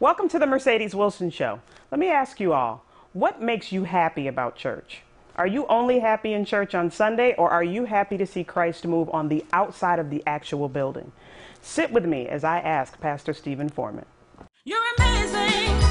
Welcome to the Mercedes Wilson Show. Let me ask you all what makes you happy about church? Are you only happy in church on Sunday, or are you happy to see Christ move on the outside of the actual building? Sit with me as I ask Pastor Stephen Foreman. You're amazing.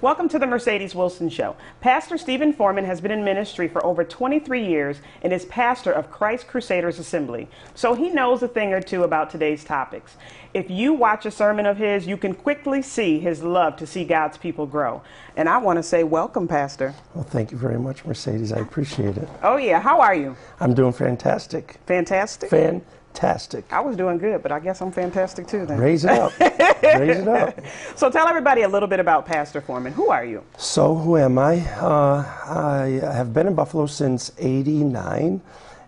Welcome to the Mercedes Wilson Show. Pastor Stephen Foreman has been in ministry for over 23 years and is pastor of Christ Crusaders Assembly, so he knows a thing or two about today's topics. If you watch a sermon of his, you can quickly see his love to see God's people grow. And I want to say, welcome, Pastor. Well, thank you very much, Mercedes. I appreciate it. Oh, yeah, how are you? I'm doing fantastic. Fantastic? Fantastic. I was doing good, but I guess I'm fantastic too then. Raise it up. Raise it up. So tell everybody a little bit about Pastor Foreman. Who are you? So, who am I? Uh, I have been in Buffalo since 89,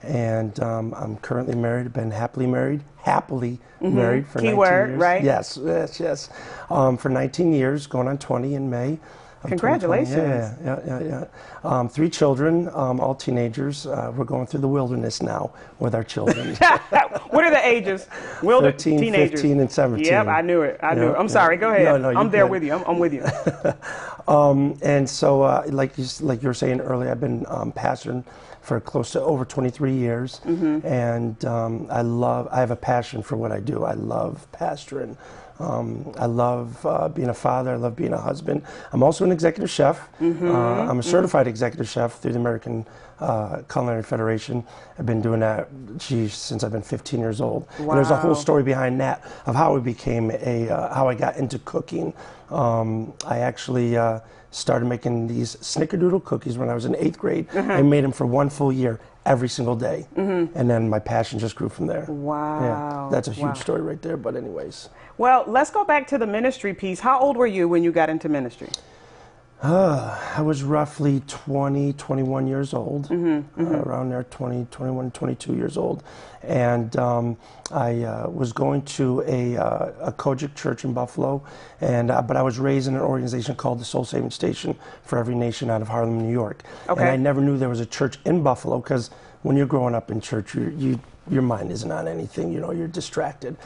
and um, I'm currently married, been happily married, happily married for 19 Mm-hmm. Keyword, years. right? Yes, yes, yes. Um, for 19 years, going on 20 in May. Of 2020. Congratulations. Yeah, yeah, yeah, yeah. Um, three children, um, all teenagers. Uh, we're going through the wilderness now with our children. what are the ages? Will 13, teenagers. 15, and 17. Yep, I knew it. I knew Yeah, it. I'm yeah. sorry. Go ahead. No, no, I'm there good. with you. I'm, I'm with you. Um, and so, uh, like you, like you were saying earlier, I've been um, pastoring for close to over 23 years, Mm-hmm. and um, I love. I have a passion for what I do. I love pastoring. Um, I love uh, being a father. I love being a husband. I'm also an executive chef. Mm-hmm. Uh, I'm a certified executive chef through the American uh, Culinary Federation. I've been doing that, geez, since I've been 15 years old. And there's a whole story behind that of how I became a, uh, how I got into cooking. Um, I actually uh, started making these snickerdoodle cookies when I was in eighth grade. Uh-huh. I made them for one full year every single day, and then my passion just grew from there. Mm-hmm. Wow. Yeah, that's a huge Wow. story right there. But anyways, Well, let's go back to the ministry piece. How old were you when you got into ministry? I was roughly 20, 21 years old, Mm-hmm, uh, around there, 20, 21, 22 years old. And um, I uh, was going to a, uh, a COGIC church in Buffalo, and, uh, but I was raised in an organization called the Soul Saving Station for Every Nation out of Harlem, New York. Okay. And I never knew there was a church in Buffalo because when you're growing up in church, you, you, your mind isn't on anything, you know, you're distracted.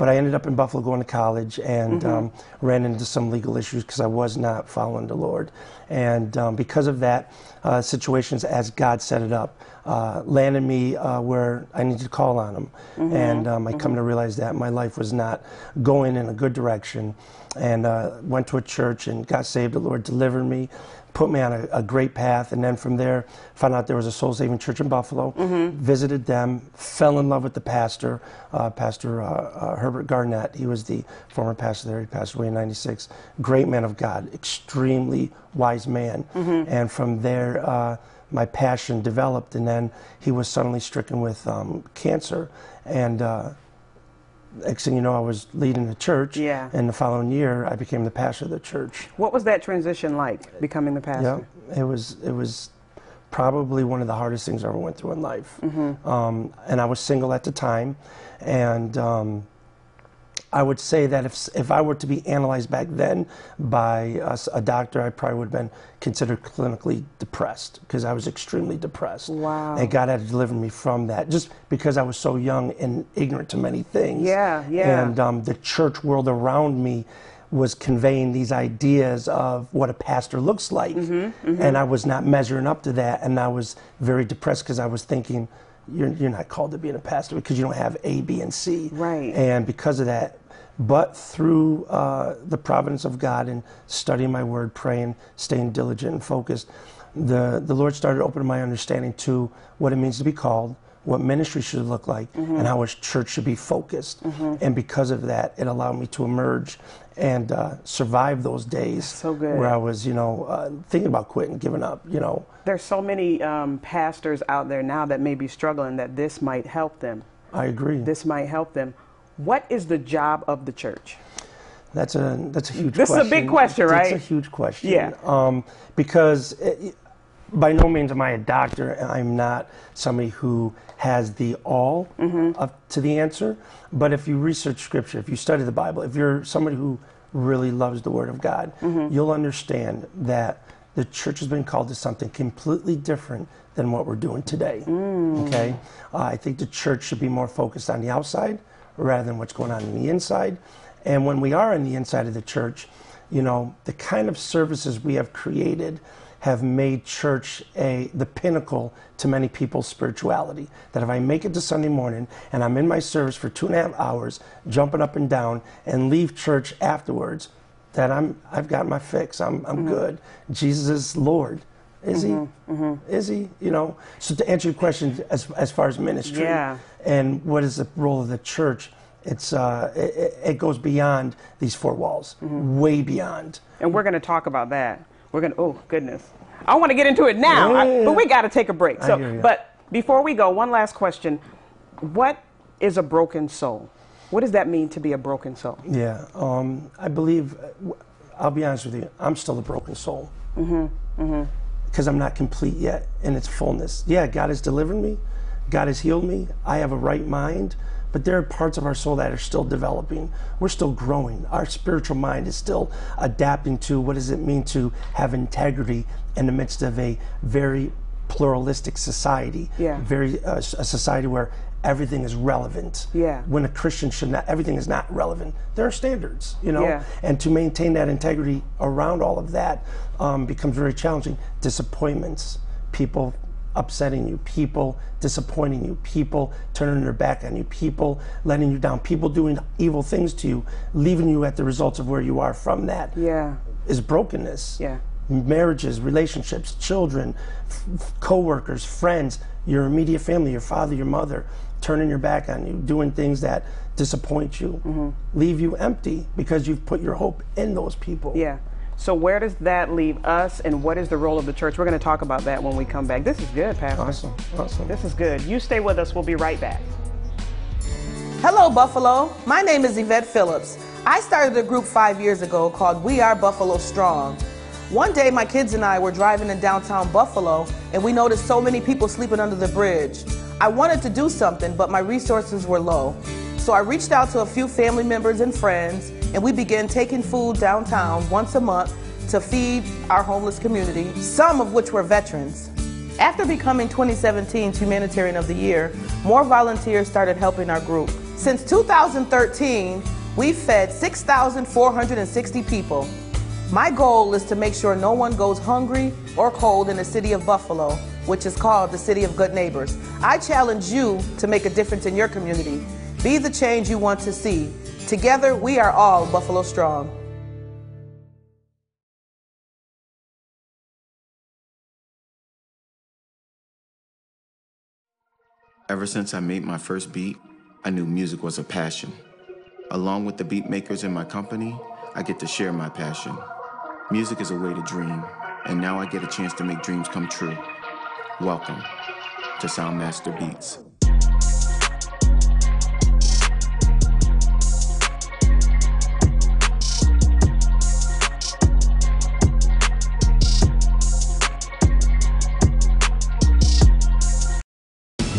But I ended up in Buffalo going to college and um, ran into some legal issues because I was not following the Lord. And um, because of that, uh, situations as God set it up uh, landed me uh, where I needed to call on Him. And um, I come to realize that my life was not going in a good direction. And uh, went to a church and got saved. The Lord delivered me put me on a, a great path. And then from there, found out there was a soul saving church in Buffalo. Visited them, fell in love with the pastor, uh, Pastor uh, uh, Herbert Garnett. He was the former pastor there. He passed away in '96. Great man of God, extremely wise man. And from there. Uh, my passion developed, and then he was suddenly stricken with um, cancer. And uh, next thing you know, I was leading the church. Yeah. And the following year, I became the pastor of the church. What was that transition like, becoming the pastor? Yeah, it was it was probably one of the hardest things I ever went through in life. Mm-hmm. Um, and I was single at the time, and um, I would say that if if I were to be analyzed back then by a doctor, I probably would have been considered clinically depressed because I was extremely depressed. Wow. And God had to deliver me from that, just because I was so young and ignorant to many things. Yeah, yeah. And um, the church world around me was conveying these ideas of what a pastor looks like. Mm-hmm, And I was not measuring up to that. And I was very depressed because I was thinking, you're, you're not called to being a pastor because you don't have A, B, and C. Right. And because of that, but through uh, the providence of God and studying my word, praying, staying diligent and focused, the, the Lord started opening my understanding to what it means to be called, what ministry should look like, Mm-hmm. and how a church should be focused. And because of that, it allowed me to emerge and uh, survive those days so where I was, you know, uh, thinking about quitting, giving up, you know. There's so many um, pastors out there now that may be struggling that this might help them. I agree. This might help them. What is the job of the church? That's a that's a huge. Question. This is a big question, right? It's a huge question. Yeah. Um, because it, by no means am I a doctor. and I'm not somebody who has the all of, to the answer. But if you research Scripture, if you study the Bible, if you're somebody who really loves the Word of God, you'll understand that the church has been called to something completely different than what we're doing today. Okay, uh, I think the church should be more focused on the outside rather than what's going on in the inside. And when we are in the inside of the church, you know, the kind of services we have created have made church a the pinnacle to many people's spirituality. That if I make it to Sunday morning and I'm in my service for two and a half hours, jumping up and down, and leave church afterwards, that I'm I've got my fix. I'm I'm mm-hmm. good. Jesus is Lord. Is he? Mm-hmm, mm-hmm. Is he? You know. So to answer your question, as as far as ministry Yeah. and what is the role of the church, it's uh, it, it goes beyond these four walls, mm-hmm. way beyond. And we're going to talk about that. We're going to, oh, goodness. I want to get into it now, I- Yeah, yeah, but we got to take a break. So, but before we go, one last question. What is a broken soul? What does that mean to be a broken soul? Yeah, um, I believe. Uh, I'll be honest with you. I'm still a broken soul. Because I'm not complete yet in its fullness. Yeah, God has delivered me. God has healed me. I have a right mind. But there are parts of our soul that are still developing. We're still growing. Our spiritual mind is still adapting to what does it mean to have integrity in the midst of a very pluralistic society. Yeah. Very uh, a society where everything is relevant. Yeah. When a Christian should not, everything is not relevant. There are standards, you know, Yeah. and to maintain that integrity around all of that um, becomes very challenging. Disappointments, people upsetting you, people disappointing you, people turning their back on you, people letting you down, people doing evil things to you, leaving you at the results of where you are from that Yeah. is brokenness. Yeah. Marriages, relationships, children, f- co-workers, friends, your immediate family, your father, your mother, turning your back on you, doing things that disappoint you, Mm-hmm. leave you empty because you've put your hope in those people. Yeah. So where does that leave us and what is the role of the church? We're going to talk about that when we come back. This is good, Pastor. Awesome, awesome. This is good. You stay with us. We'll be right back. Hello, Buffalo. My name is Yvette Phillips. I started a group five years ago called We Are Buffalo Strong. One day, my kids and I were driving in downtown Buffalo, and we noticed so many people sleeping under the bridge. I wanted to do something, but my resources were low. So I reached out to a few family members and friends, and we began taking food downtown once a month to feed our homeless community, some of which were veterans. After becoming 2017's Humanitarian of the Year, more volunteers started helping our group. Since 2013, we've fed 6,460 people. My goal is to make sure no one goes hungry or cold in the city of Buffalo, which is called the City of Good Neighbors. I challenge you to make a difference in your community. Be the change you want to see. Together, we are all Buffalo Strong. Ever since I made my first beat, I knew music was a passion. Along with the beat makers in my company, I get to share my passion. Music is a way to dream, and now I get a chance to make dreams come true. Welcome to Soundmaster Beats.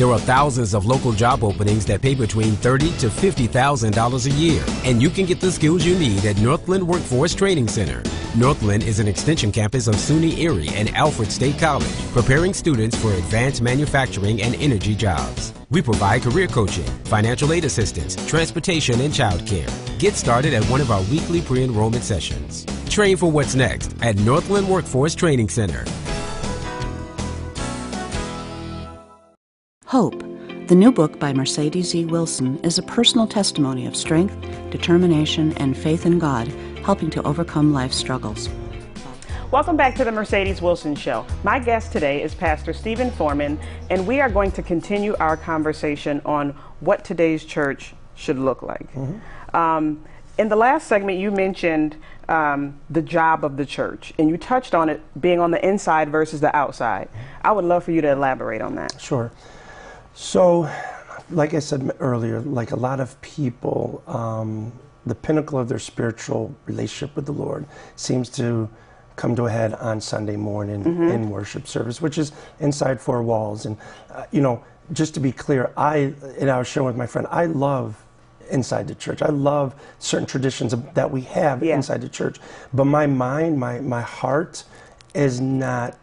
There are thousands of local job openings that pay between 30 to $50,000 a year, and you can get the skills you need at Northland Workforce Training Center. Northland is an extension campus of SUNY Erie and Alfred State College, preparing students for advanced manufacturing and energy jobs. We provide career coaching, financial aid assistance, transportation, and childcare. Get started at one of our weekly pre-enrollment sessions. Train for what's next at Northland Workforce Training Center. Hope, the new book by Mercedes E. Wilson, is a personal testimony of strength, determination, and faith in God, helping to overcome life's struggles. Welcome back to the Mercedes Wilson Show. My guest today is Pastor Stephen Foreman, and we are going to continue our conversation on what today's church should look like. Um, in the last segment, you mentioned um, the job of the church, and you touched on it being on the inside versus the outside. I would love for you to elaborate on that. Sure. So, like I said earlier, like a lot of people, um, the pinnacle of their spiritual relationship with the Lord seems to come to a head on Sunday morning Mm-hmm. in worship service, which is inside four walls. And, uh, you know, just to be clear, I, and I was sharing with my friend, I love inside the church. I love certain traditions that we have Yeah. inside the church. But my mind, my, my heart is not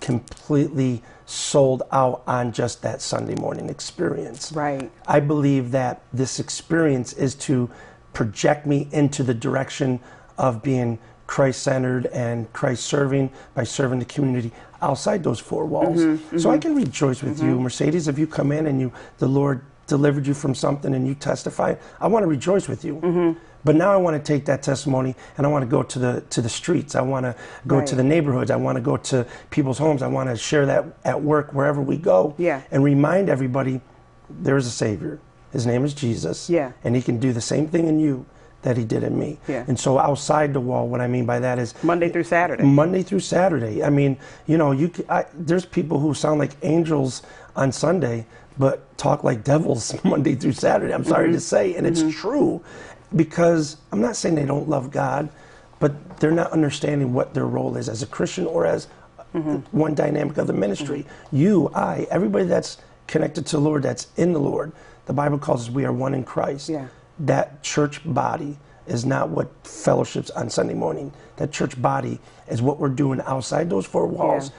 completely sold out on just that Sunday morning experience. Right. I believe that this experience is to project me into the direction of being Christ centered and Christ serving by serving the community outside those four walls. Mm-hmm, So I mm-hmm. can rejoice with you, mm-hmm. Mercedes, if you come in and you the Lord delivered you from something and you testify. I want to rejoice with you. Mm-hmm. Mm-hmm. But now I want to take that testimony and I want to go to the to the streets. I want to go Right. to the neighborhoods. I want to go to people's homes. I want to share that at work wherever we go. Yeah. And remind everybody there is a Savior. His name is Jesus. Yeah. And He can do the same thing in you that He did in me. Yeah. And so outside the wall, what I mean by that is Monday through Saturday. Monday through Saturday. I mean, you know, you I there's people who sound like angels on Sunday, but talk like devils Monday through Saturday. I'm sorry to say, and it's true, because I'm not saying they don't love God, but they're not understanding what their role is as a Christian or as mm-hmm. one dynamic of the ministry. Mm-hmm. You, I, everybody that's connected to the Lord, that's in the Lord. The Bible calls us we are one in Christ Yeah. that church body is not what fellowships on Sunday morning. That church body is what we're doing outside those four walls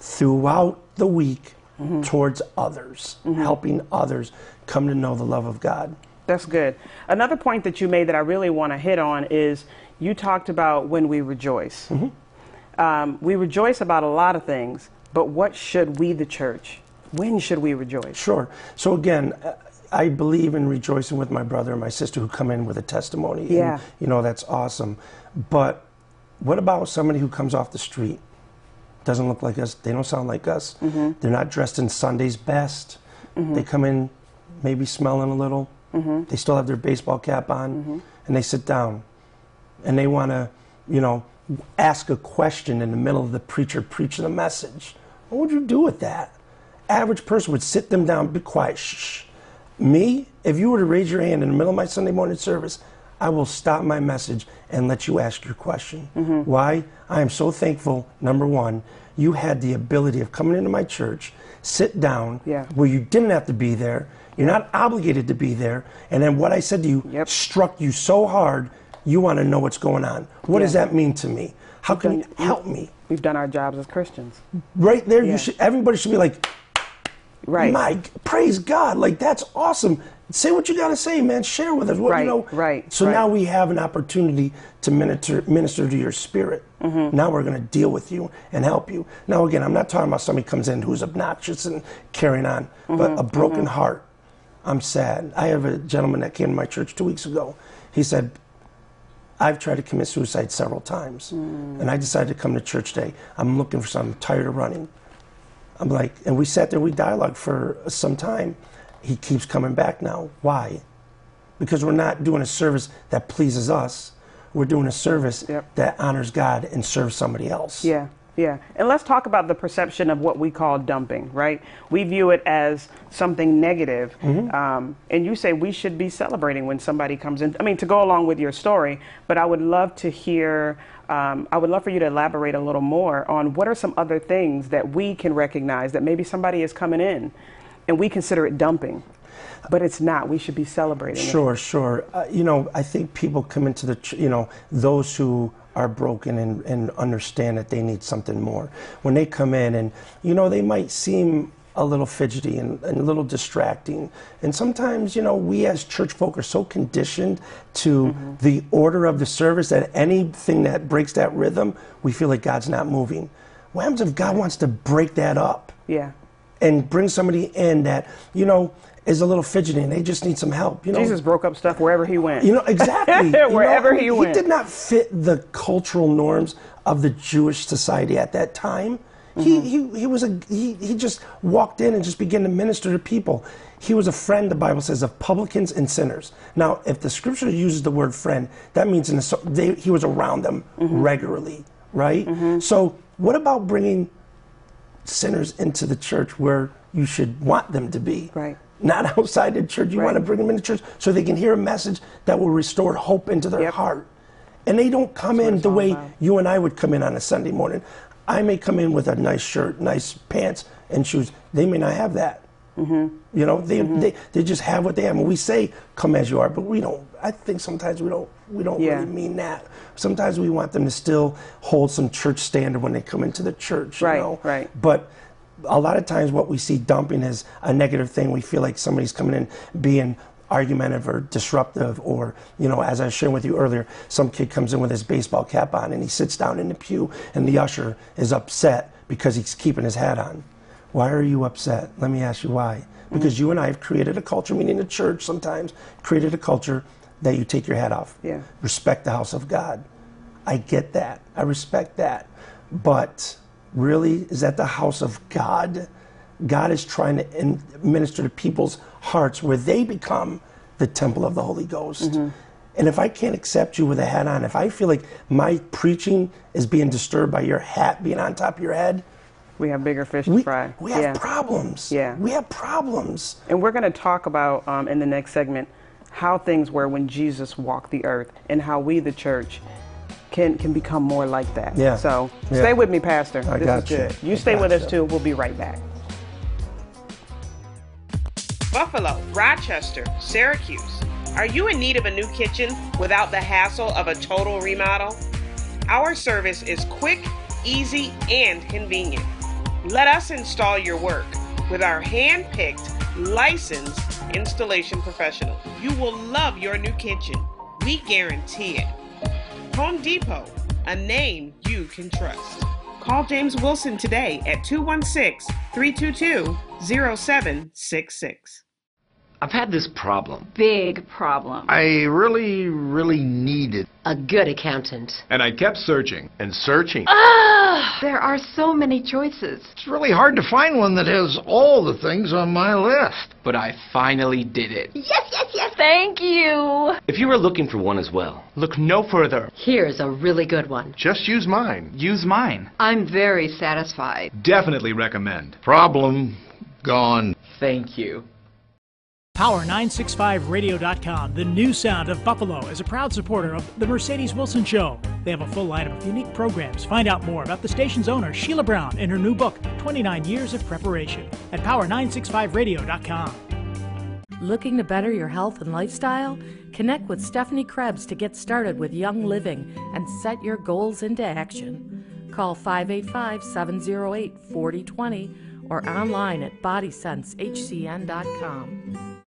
throughout the week mm-hmm. towards others, helping others come to know the love of God. That's good. Another point that you made that I really want to hit on is you talked about when we rejoice. Um, we rejoice about a lot of things, but what should we, the church, when should we rejoice? Sure. So again, uh, I believe in rejoicing with my brother and my sister who come in with a testimony. and, Yeah. you know, that's awesome. But what about somebody who comes off the street? Doesn't look like us. They don't sound like us. They're not dressed in Sunday's best. They come in maybe smelling a little. Mm-hmm. They still have their baseball cap on mm-hmm. and they sit down and they want to, you know, ask a question in the middle of the preacher preaching a message. What would you do with that? Average person would sit them down, be quiet, shh. shh. Me, if you were to raise your hand in the middle of my Sunday morning service, I will stop my message and let you ask your question. Mm-hmm. Why? I am so thankful, number one, you had the ability of coming into my church, sit down, Yeah. where you didn't have to be there. You're not obligated to be there. And then what I said to you Yep. struck you so hard, you want to know what's going on. What does that mean to me? How can you help me? We've done our jobs as Christians. Right there, Yeah. you should. Everybody should be like, Right. Mike, praise God. Like, that's awesome. Say what you got to say, man. Share with us. What, Right, you know. right, So right. now we have an opportunity to minister, minister to your spirit. Mm-hmm. Now we're going to deal with you and help you. Now, again, I'm not talking about somebody comes in who's obnoxious and carrying on, Mm-hmm, but a broken heart. I'm sad. I have a gentleman that came to my church two weeks ago. He said, I've tried to commit suicide several times, Mm. and I decided to come to church today. I'm looking for something. I'm tired of running. I'm like, and we sat there, we dialogued for some time. He keeps coming back now. Why? Because we're not doing a service that pleases us. We're doing a service Yep. that honors God and serves somebody else. Yeah, yeah. And let's talk about the perception of what we call dumping, right? We view it as something negative. Um, and you say we should be celebrating when somebody comes in. I mean, to go along with your story, but I would love to hear, um, I would love for you to elaborate a little more on what are some other things that we can recognize that maybe somebody is coming in and we consider it dumping, but it's not. We should be celebrating it. Sure, sure. Uh, you know, I think people come into the, you know, those who are broken and, and understand that they need something more. When they come in and, you know, they might seem a little fidgety and, and a little distracting. And sometimes, you know, we as church folk are so conditioned to the order of the service that anything that breaks that rhythm, we feel like God's not moving. What happens if God wants to break that up? Yeah. And bring somebody in that you know is a little fidgety and they just need some help. You know, Jesus broke up stuff wherever he went. you know exactly You know, Wherever he went. He did not fit the cultural norms of the Jewish society at that time. He, Mm-hmm. he, he was a he, he just walked in and just began to minister to people. He was a friend, the Bible says, of publicans and sinners. Now, if the scripture uses the word friend, that means in the, they, he was around them Mm-hmm. regularly, right? So, what about bringing sinners into the church where you should want them to be. Right. Not outside the church. You want to bring them into church so they can hear a message that will restore hope into their Yep. heart. and they don't come in the way about. you and I would come in on a Sunday morning. I may come in with a nice shirt, nice pants, and shoes. They may not have that. Mm-hmm. You know, they, they they just have what they have. And we say, "Come as you are," but we don't. I think sometimes we don't. We don't Yeah. really mean that. Sometimes we want them to still hold some church standard when they come into the church. You Right, know? right. But a lot of times, what we see dumping is a negative thing. We feel like somebody's coming in being argumentative or disruptive, or you know, as I was sharing with you earlier, some kid comes in with his baseball cap on and he sits down in the pew, and the usher is upset because he's keeping his hat on. Why are you upset? Let me ask you why. Mm-hmm. Because you and I have created a culture, meaning the church sometimes created a culture that you take your hat off. Yeah. Respect the house of God. I get that. I respect that. But really, is that the house of God? God is trying to in- minister to people's hearts where they become the temple of the Holy Ghost. And if I can't accept you with a hat on, if I feel like my preaching is being disturbed by your hat being on top of your head, We have bigger fish to we, fry. we have yeah. problems. Yeah. We have problems. And we're going to talk about um, in the next segment how things were when Jesus walked the earth and how we, the church, can can become more like that. Yeah. So Yeah. stay with me, Pastor. I this got is you. good. You I stay got with us too. We'll be right back. Buffalo, Rochester, Syracuse. Are you in need of a new kitchen without the hassle of a total remodel? Our service is quick, easy, and convenient. Let us install your work with our hand picked, licensed installation professional. You will love your new kitchen. We guarantee it. Home Depot, a name you can trust. Call James Wilson today at 216 322 0766. I've had this problem. Big problem. I really, really needed. A good accountant. And I kept searching and searching. Ah! There are so many choices. It's really hard to find one that has all the things on my list. But I finally did it. Yes, yes, yes. Thank you. If you are looking for one as well, look no further. Here's a really good one. Just use mine. Use mine. I'm very satisfied. Definitely recommend. Problem gone. Thank you. Power965radio.com, the new sound of Buffalo, is a proud supporter of The Mercedes Wilson Show. They have a full lineup of unique programs. Find out more about the station's owner, Sheila Brown, in her new book, 29 Years of Preparation, at Power965radio.com. Looking to better your health and lifestyle? Connect with Stephanie Krebs to get started with Young Living and set your goals into action. Call 585 708 4020 or online at bodysensehcn.com.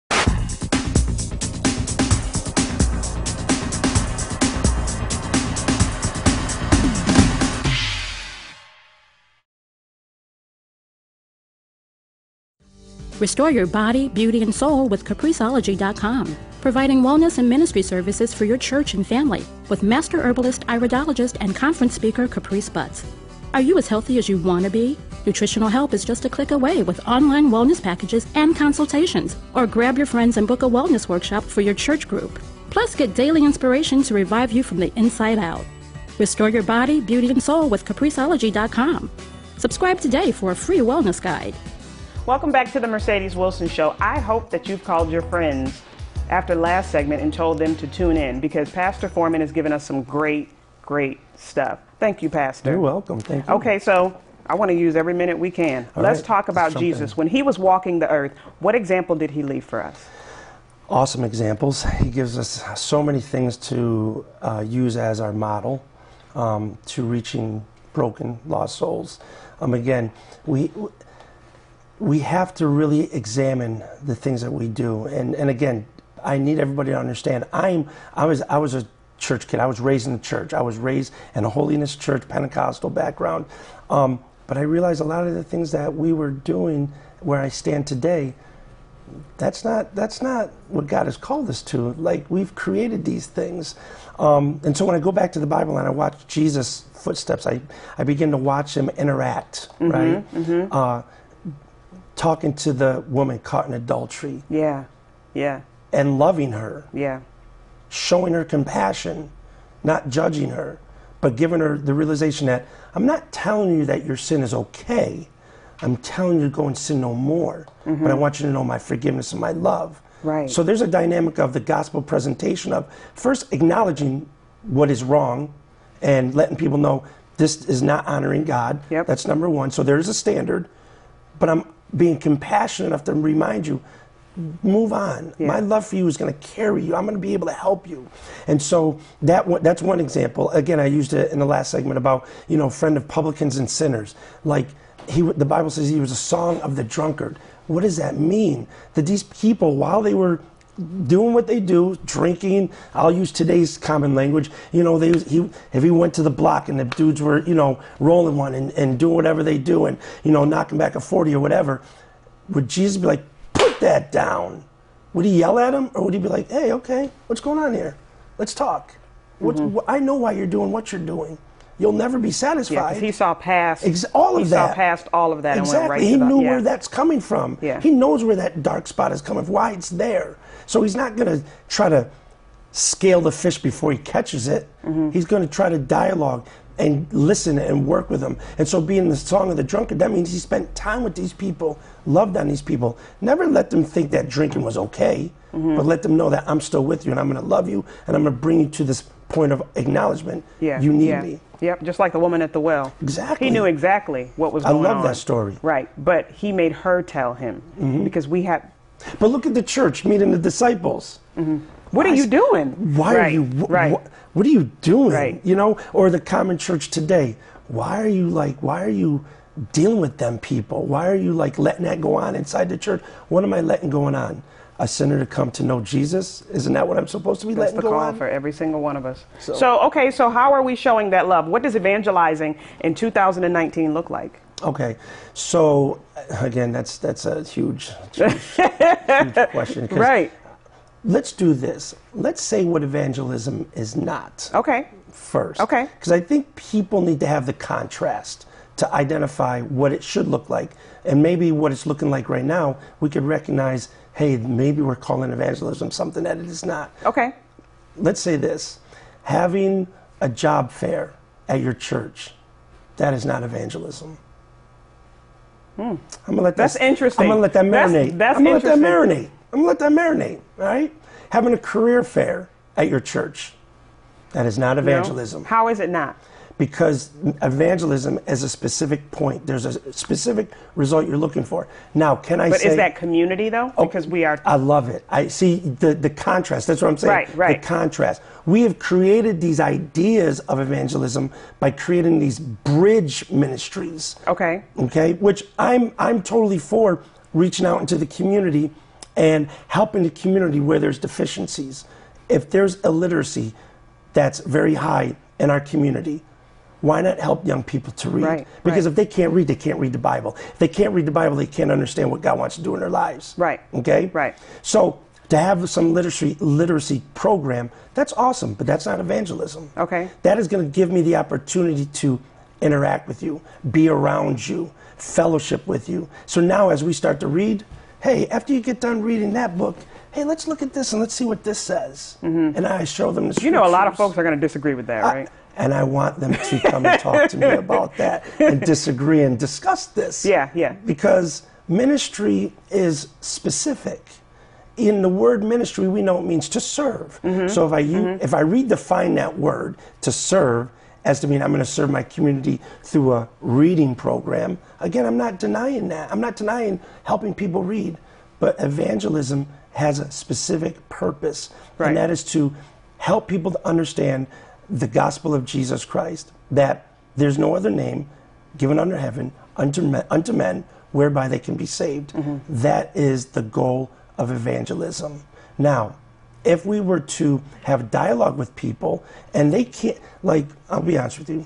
Restore your body, beauty, and soul with Capriceology.com, providing wellness and ministry services for your church and family with master herbalist, iridologist, and conference speaker Caprice Butts. Are you as healthy as you want to be? Nutritional help is just a click away with online wellness packages and consultations. Or grab your friends and book a wellness workshop for your church group. Plus, get daily inspiration to revive you from the inside out. Restore your body, beauty, and soul with Capriceology.com. Subscribe today for a free wellness guide. Welcome back to the Mercedes Wilson Show. I hope that you've called your friends after last segment and told them to tune in because Pastor Foreman has given us some great, great stuff. Thank you, Pastor. You're welcome. Thank you. Okay, so I want to use every minute we can. All Let's right, talk about Jesus. When he was walking the earth, what example did he leave for us? awesome examples. He gives us so many things to uh, use as our model um, to reaching broken, lost souls. Um, again, we we have to really examine the things that we do. And and again, I need everybody to understand. I'm I was I was a church kid. I was raised in the church. I was raised in a holiness church, Pentecostal background. Um, but I realized a lot of the things that we were doing where I stand today that's not that's not what God has called us to. Like we've created these things, um, and so when I go back to the Bible and I watch Jesus' footsteps, I I begin to watch him interact, right? Uh, talking to the woman caught in adultery Yeah, yeah, and loving her, yeah, showing her compassion, not judging her, but giving her the realization that I'm not telling you that your sin is okay. I'm telling you to go and sin no more. But I mm-hmm. want you to know my forgiveness and my love. Right. So there's a dynamic of the gospel presentation of first acknowledging what is wrong and letting people know this is not honoring God. Yep. That's number one. So there's a standard, but I'm being compassionate enough to remind you move on. Yeah. My love for you is going to carry you. I'm going to be able to help you. And so that one, that's one example. Again, I used it in the last segment about you know friend of publicans and sinners. Like he, the Bible says he was a song of the drunkard. What does that mean? That these people, while they were doing what they do, drinking. I'll use today's common language. You know, they he if he went to the block and the dudes were you know rolling one and, and doing whatever they do and you know knocking back a forty or whatever, would Jesus be like, put that down? Would he yell at him or would he be like, hey, okay, what's going on here? Let's talk. What, mm-hmm. wh- I know why you're doing what you're doing. You'll never be Yeah, he saw past Ex- all of he that. saw past all of that Exactly. and went right he to the, knew yeah. where that's coming from. Yeah. He knows where that dark spot is coming from, why it's there. So he's not going to try to scale the fish before he catches it. Mm-hmm. He's going to try to dialogue and listen and work with them. And so being the song of the drunkard, that means he spent time with these people, loved on these people. Never let them think that drinking was okay, Mm-hmm. but let them know that I'm still with you and I'm going to love you and I'm going to bring you to this point of acknowledgement. Yeah, You need yeah. me. Yep, just like the woman at the well. Exactly. He knew exactly what was I going on. I love that story. Right, but he made her tell him Mhm. because we had. But look at the church meeting the disciples. What are you doing? Why are you? wh- right. wh- what are you doing? Right. You know, or the common church today. Why are you like? Why are you dealing with them people? Why are you like letting that go on inside the church? What am I letting going on? A sinner to come to know Jesus? Isn't that what I'm supposed to be That's letting the go call on? for every single one of us. So- So, okay, so how are we showing that love? What does evangelizing in 2019 look like? Okay, so again, that's that's a huge, huge, huge question. 'cause Right. Let's do this. Let's say what evangelism is not. Okay. First. Okay. Because I think people need to have the contrast to identify what it should look like, and maybe what it's looking like right now. We could recognize, hey, maybe we're calling evangelism something that it is not. Okay. Let's say this: having a job fair at your church, that is not evangelism. I'm gonna let Hmm. That's that, interesting. I'm gonna let that marinate. that's I'm gonna let that marinate. I'm gonna let that marinate. All right. Having a career fair at your church, that is not evangelism. How is it not? Because evangelism is a specific point. There's a specific result you're looking for. Now, can I But say? But is that community though? Oh, Because we are. I love it. I see the, the contrast. That's what I'm saying. Right, right. The contrast. We have created these ideas of evangelism by creating these bridge ministries. Okay. Okay, which I'm I'm totally for reaching out into the community and helping the community where there's deficiencies. If there's illiteracy that's very high in our community, why not help young people to read? Right, because right. if they can't read, they can't read the Bible. If they can't read the Bible, they can't understand what God wants to do in their lives. Right. Okay? Right. So to have some literacy literacy program, that's awesome, but that's not evangelism. Okay. That is going to give me the opportunity to interact with you, be around you, fellowship with you. So now as we start to read, hey, after you get done reading that book, hey, let's look at this and let's see what this says. And I show them the Mm-hmm. You know, a lot of folks are going to disagree with that, I- right? And I want them to come and talk to me about that and disagree and discuss this. Yeah, yeah. Because ministry is specific. In the word ministry, we know it means to serve. Mm-hmm. So if I u- if I redefine that word to serve as to mean I'm going to serve my community through a reading program, again, I'm not denying that. I'm not denying helping people read, but evangelism has a specific purpose, Right. and that is to help people to understand the gospel of Jesus Christ, that there's no other name given under heaven unto men, unto men whereby they can be saved. Mm-hmm. That is the goal of evangelism. Now, if we were to have dialogue with people and they can't, like, I'll be honest with you,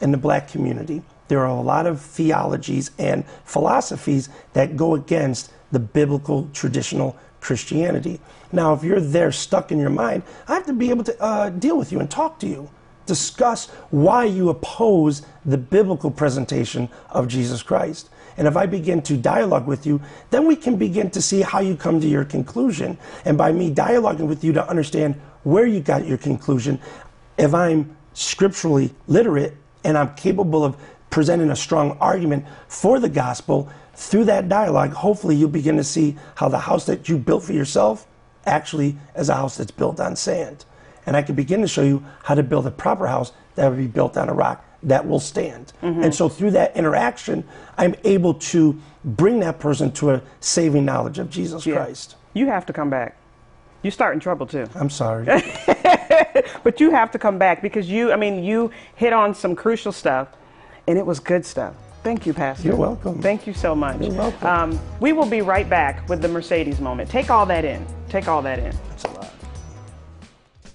in the black community, there are a lot of theologies and philosophies that go against the biblical traditional Christianity. Now, if you're there stuck in your mind, I have to be able to uh, deal with you and talk to you, discuss why you oppose the biblical presentation of Jesus Christ. And if I begin to dialogue with you, then we can begin to see how you come to your conclusion. And by me dialoguing with you to understand where you got your conclusion, if I'm scripturally literate and I'm capable of presenting a strong argument for the gospel, through that dialogue, hopefully you'll begin to see how the house that you built for yourself actually is a house that's built on sand. and I can begin to show you how to build a proper house that will be built on a rock that will stand. Mhm. And so through that interaction, I'm able to bring that person to a saving knowledge of Jesus Yeah. Christ. You have to come back. You start in trouble too. I'm sorry. but you have to come back because you, I mean, you hit on some crucial stuff and it was good stuff. Thank you, Pastor. You're welcome. Thank you so much. You're welcome. Um, we will be right back with the Mercedes moment. Take all that in. Take all that in.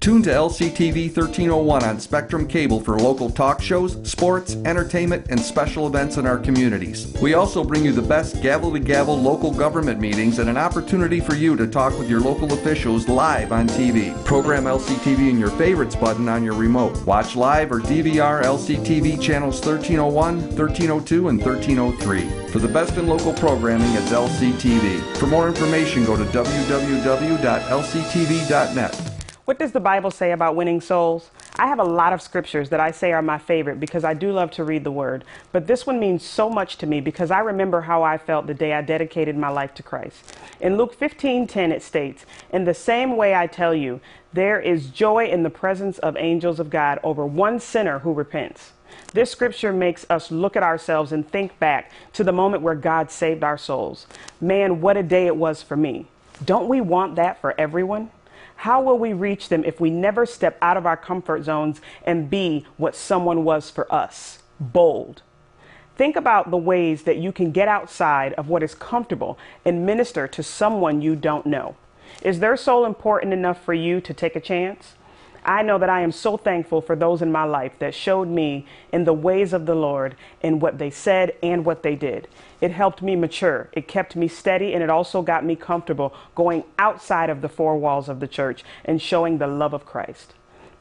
Tune to LCTV 1301 on Spectrum Cable for local talk shows, sports, entertainment, and special events in our communities. We also bring you the best gavel to gavel local government meetings and an opportunity for you to talk with your local officials live on TV. Program LCTV in your favorites button on your remote. Watch live or DVR LCTV channels 1301, 1302, and 1303. For the best in local programming, it's LCTV. For more information, go to www.lctv.net. What does the Bible say about winning souls? I have a lot of scriptures that I say are my favorite because I do love to read the word. But this one means so much to me because I remember how I felt the day I dedicated my life to Christ. In Luke 15:10 it states, "In the same way I tell you, there is joy in the presence of angels of God over one sinner who repents." This scripture makes us look at ourselves and think back to the moment where God saved our souls. Man, what a day it was for me. Don't we want that for everyone? How will we reach them if we never step out of our comfort zones and be what someone was for us? Bold. Think about the ways that you can get outside of what is comfortable and minister to someone you don't know. Is their soul important enough for you to take a chance? I know that I am so thankful for those in my life that showed me in the ways of the Lord in what they said and what they did. It helped me mature, it kept me steady, and it also got me comfortable going outside of the four walls of the church and showing the love of Christ.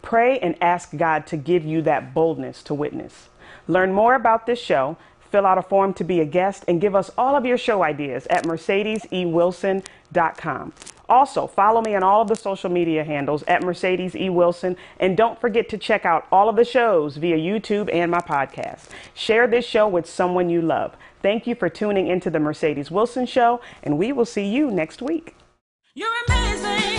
Pray and ask God to give you that boldness to witness. Learn more about this show, fill out a form to be a guest, and give us all of your show ideas at mercedesewilson.com. Also, follow me on all of the social media handles at Mercedes E. Wilson, and don't forget to check out all of the shows via YouTube and my podcast. Share this show with someone you love. Thank you for tuning into the Mercedes Wilson Show, and we will see you next week. You're amazing.